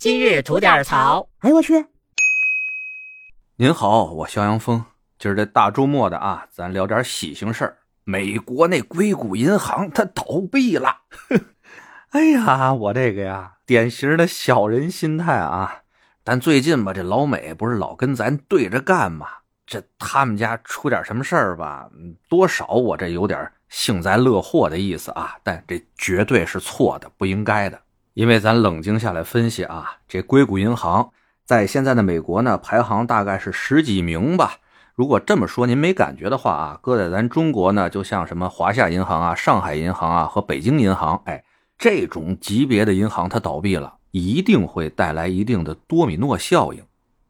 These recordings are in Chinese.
今日吐点槽。哎呦我去！您好，我肖阳峰。今儿这大周末的啊，咱聊点喜庆事儿。美国那硅谷银行它倒闭了。哎呀，我这个呀，典型的小人心态啊。但最近吧，这老美不是老跟咱对着干吗？这他们家出点什么事儿吧，多少我这有点幸灾乐祸的意思啊。但这绝对是错的，不应该的。因为咱冷静下来分析啊，这硅谷银行在现在的美国呢，排行大概是十几名吧。如果这么说您没感觉的话啊，搁在咱中国呢，就像什么华夏银行啊、上海银行啊和北京银行，哎，这种级别的银行它倒闭了，一定会带来一定的多米诺效应，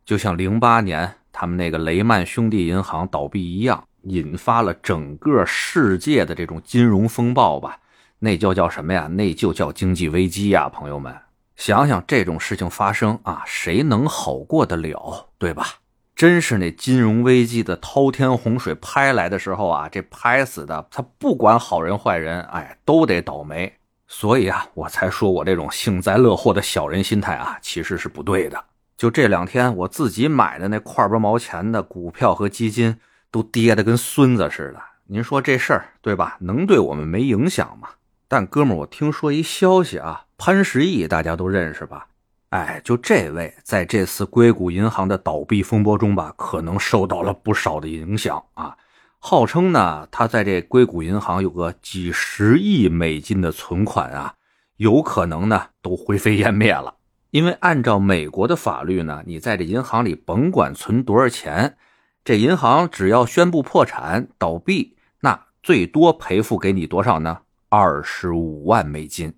就像零八年他们那个雷曼兄弟银行倒闭一样，引发了整个世界的这种金融风暴吧。那就叫什么呀？那就叫经济危机呀，朋友们，想想这种事情发生啊，谁能好过得了，对吧？真是那金融危机的滔天洪水拍来的时候啊，这拍死的他不管好人坏人，哎，都得倒霉。所以啊，我才说我这种幸灾乐祸的小人心态啊，其实是不对的。就这两天我自己买的那块八毛钱的股票和基金，都跌得跟孙子似的。您说这事儿对吧？能对我们没影响吗？但哥们儿，我听说一消息啊，潘石屹大家都认识吧？哎，就这位在这次硅谷银行的倒闭风波中吧，可能受到了不少的影响啊。号称呢，他在这硅谷银行有个几十亿美金的存款啊，有可能呢都灰飞烟灭了。因为按照美国的法律呢，你在这银行里甭管存多少钱，这银行只要宣布破产倒闭，那最多赔付给你多少呢？二十五万美金，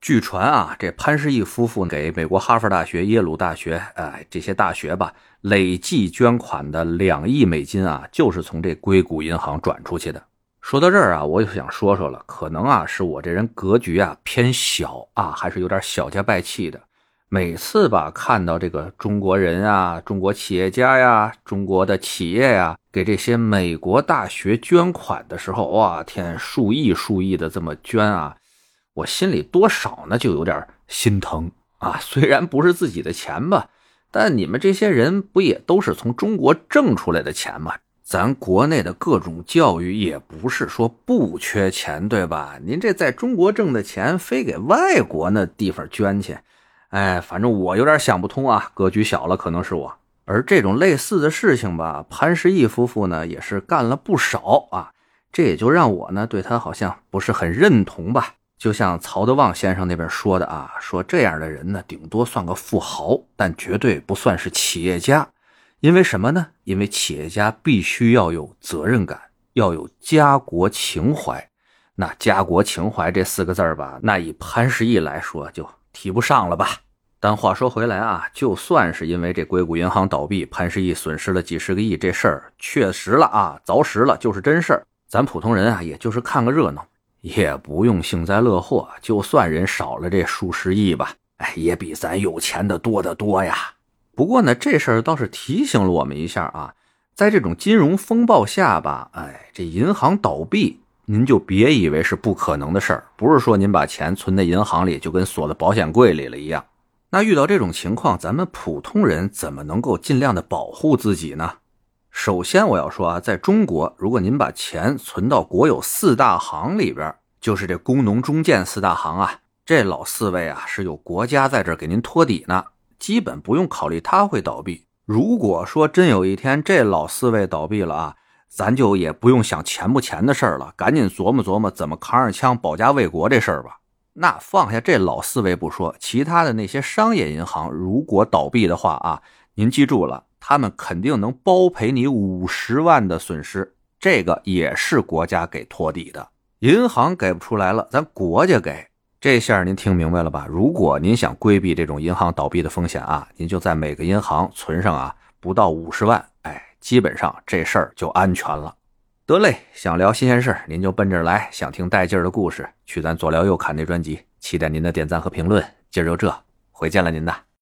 据传啊，这潘石屹夫妇给美国哈佛大学、耶鲁大学，哎，这些大学吧，累计捐款的两亿美金啊，就是从这硅谷银行转出去的。说到这儿啊，我就想说说了，可能啊，是我这人格局啊偏小啊，还是有点小家败气的。每次吧，看到这个中国人啊、中国企业家呀、中国的企业呀，给这些美国大学捐款的时候，哇天，数亿数亿的这么捐啊，我心里多少呢就有点心疼啊。虽然不是自己的钱吧，但你们这些人不也都是从中国挣出来的钱吗？咱国内的各种教育也不是说不缺钱，对吧？您这在中国挣的钱，非给外国那地方捐去。哎，反正我有点想不通啊，格局小了，可能是我。而这种类似的事情吧，潘石屹夫妇呢也是干了不少啊，这也就让我呢对他好像不是很认同吧。就像曹德旺先生那边说的啊，说这样的人呢，顶多算个富豪，但绝对不算是企业家。因为什么呢？因为企业家必须要有责任感，要有家国情怀。那家国情怀这四个字儿吧，那以潘石屹来说就提不上了吧。但话说回来啊，就算是因为这硅谷银行倒闭，潘石屹损失了几十个亿，这事儿确实了啊，凿实了，就是真事儿。咱普通人啊，也就是看个热闹，也不用幸灾乐祸。就算人少了这数十亿吧，哎，也比咱有钱的多得多呀。不过呢，这事儿倒是提醒了我们一下啊，在这种金融风暴下吧，哎，这银行倒闭，您就别以为是不可能的事儿，不是说您把钱存在银行里就跟锁在保险柜里了一样。那遇到这种情况，咱们普通人怎么能够尽量的保护自己呢？首先，我要说啊，在中国，如果您把钱存到国有四大行里边，就是这工农中建四大行啊，这老四位啊是有国家在这给您托底呢，基本不用考虑他会倒闭。如果说真有一天这老四位倒闭了啊，咱就也不用想钱不钱的事儿了，赶紧琢磨琢磨怎么扛上枪保家卫国这事儿吧。那放下这老思维不说，其他的那些商业银行如果倒闭的话啊，您记住了，他们肯定能包赔你五十万的损失，这个也是国家给托底的。银行给不出来了，咱国家给。这下您听明白了吧？如果您想规避这种银行倒闭的风险啊，您就在每个银行存上啊不到五十万，哎，基本上这事儿就安全了。得嘞，想聊新鲜事您就奔这儿来；想听带劲儿的故事，去咱左聊右侃那专辑。期待您的点赞和评论。今儿就这，回见了您的。